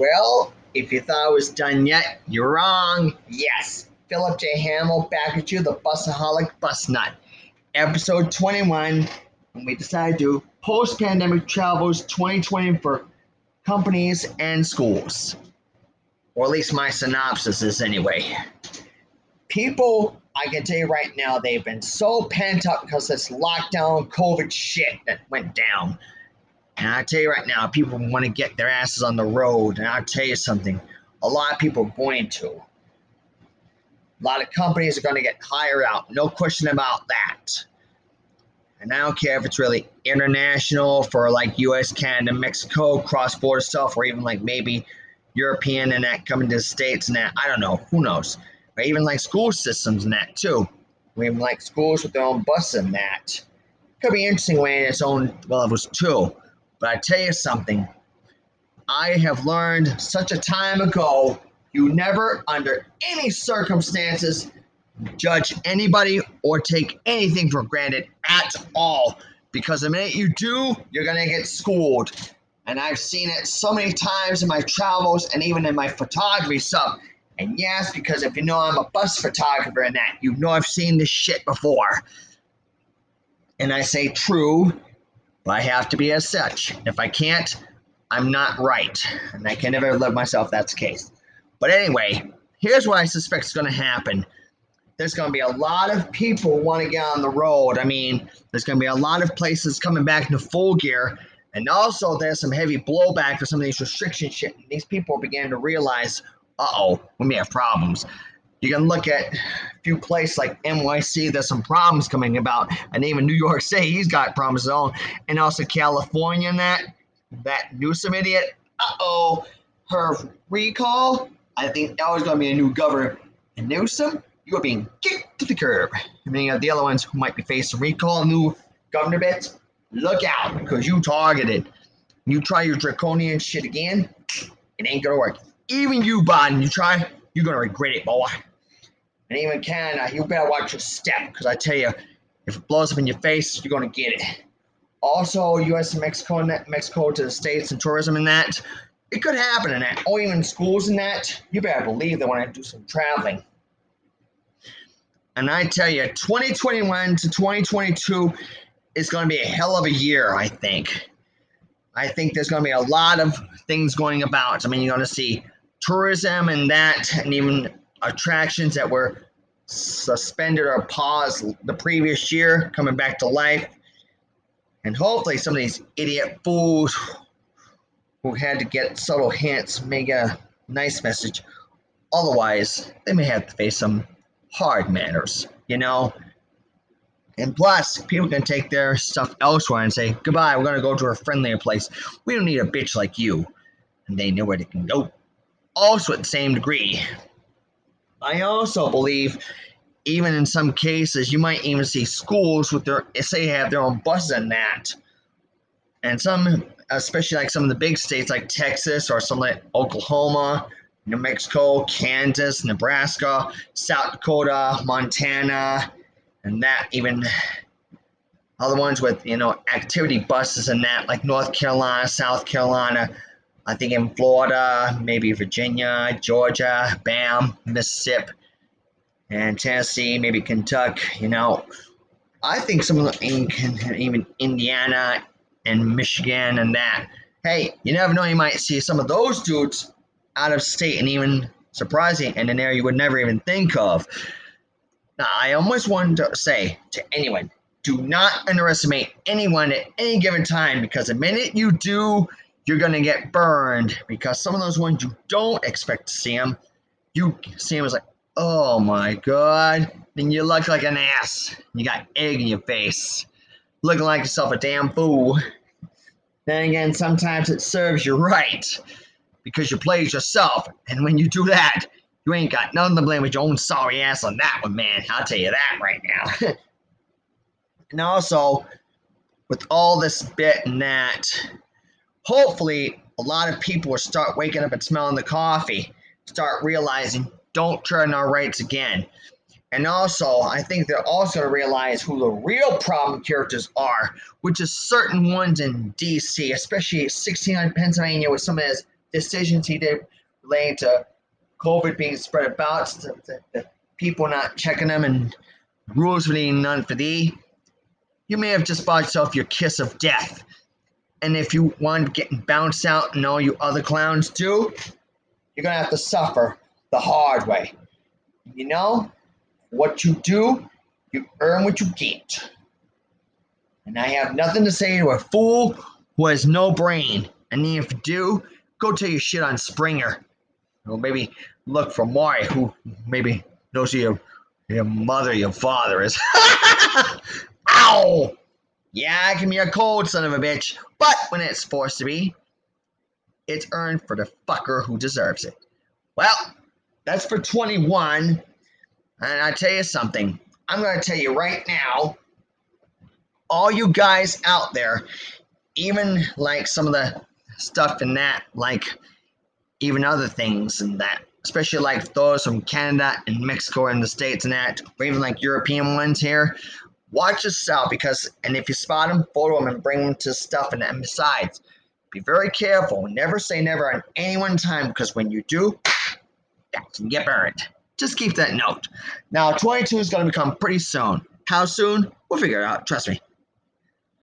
Well, if you thought I was done yet, you're wrong. Yes, Philip J. Hamill back at you, the Busaholic Bus Nut. Episode 21, when we decided to post pandemic travels 2020 for companies and schools. Or at least my synopsis is anyway. People, I can tell you right now, they've been so pent up because this lockdown COVID shit that went down. And I tell you right now, people want to get their asses on the road. And I'll tell you something, a lot of people are going to. A lot of companies are going to get hired out, no question about that. And I don't care if it's really international for like US, Canada, Mexico, cross border stuff, or even like maybe European and that coming to the States and that. I don't know. Who knows? Or even like school systems and that too. We even like schools with their own bus and that. Could be interesting way in its own levels too. But I tell you something. I have learned such a time ago you never, under any circumstances, judge anybody or take anything for granted at all. Because the minute you do, you're going to get schooled. And I've seen it so many times in my travels and even in my photography stuff. And yes, because if you know I'm a bus photographer and that, you know I've seen this shit before. And I say true, I have to be as such. If I can't, I'm not right. And I can never live myself that's the case. But anyway, here's what I suspect is going to happen. There's going to be a lot of people want to get on the road. I mean, there's going to be a lot of places coming back into full gear. And also, there's some heavy blowback for some of these restriction shit. And these people began to realize, uh oh, we may have problems. You can look at a few places like NYC, there's some problems coming about. And even New York City, he's got problems his own. And also California and that, that Newsom idiot, uh oh, her recall I think that was going to be a new governor. And Newsom, you are being kicked to the curb. I mean, the other ones who might be facing recall, new governor bits, look out because you targeted. You try your draconian shit again, it ain't gonna work. Even you, Biden, you try, you're gonna regret it, boy. And even Canada, uh, you better watch your step because I tell you, if it blows up in your face, you're gonna get it. Also, U.S. and Mexico, Mexico to the states and tourism and that it could happen in that, or even schools and that. You better believe they want to do some traveling. And I tell you, 2021 to 2022 is going to be a hell of a year, I think. I think there's going to be a lot of things going about. I mean, you're going to see tourism and that, and even attractions that were suspended or paused the previous year coming back to life. And hopefully, some of these idiot fools who had to get subtle hints make a nice message. Otherwise, they may have to face some hard manners, you know? And plus, people can take their stuff elsewhere and say, goodbye, we're going to go to a friendlier place. We don't need a bitch like you. And they know where they can go. Also, at the same degree, I also believe, even in some cases, you might even see schools with their, say, have their own buses and that. And some especially like some of the big states like Texas or some like Oklahoma, New Mexico, Kansas, Nebraska, South Dakota, Montana, and that even other ones with you know activity buses and that like North Carolina, South Carolina, I think in Florida, maybe Virginia, Georgia, Bam, Mississippi, and Tennessee, maybe Kentucky. You know, I think some of the even Indiana, and Michigan and that. Hey, you never know, you might see some of those dudes out of state and even surprising in an area you would never even think of. Now, I almost wanted to say to anyone, do not underestimate anyone at any given time because the minute you do, you're going to get burned because some of those ones you don't expect to see them, you see them as like, oh my god, then you look like an ass. You got egg in your face looking like yourself a damn fool. Then again, sometimes it serves you right because you plays yourself. And when you do that, you ain't got nothing to blame with your own sorry ass on that one, man. I'll tell you that right now. and also, with all this bit and that, hopefully a lot of people will start waking up and smelling the coffee, start realizing don't turn our rights again. And also, I think they're also to realize who the real problem characters are, which is certain ones in DC, especially 1600 Pennsylvania, with some of his decisions he did relating to COVID being spread about, to, to, to people not checking them, and rules being none for thee, you may have just bought yourself your kiss of death. And if you want to get bounced out and all you other clowns do, you're gonna have to suffer the hard way. You know, what you do, you earn what you get. And I have nothing to say to a fool who has no brain. And if you do, go tell your shit on Springer. Or maybe look for Maury, who maybe knows who your, your mother, your father is. Ow! Yeah, it can be a cold son of a bitch, but when it's forced to be, it's earned for the fucker who deserves it. Well, that's for 21. And I tell you something, I'm going to tell you right now, all you guys out there, even like some of the stuff in that, like even other things and that, especially like those from Canada and Mexico and the States and that, or even like European ones here, watch yourself because, and if you spot them, photo them and bring them to stuff. And, and besides, be very careful. Never say never on any one time because when you do, that can get burned. Just keep that note. Now, 22 is going to become pretty soon. How soon? We'll figure it out. Trust me.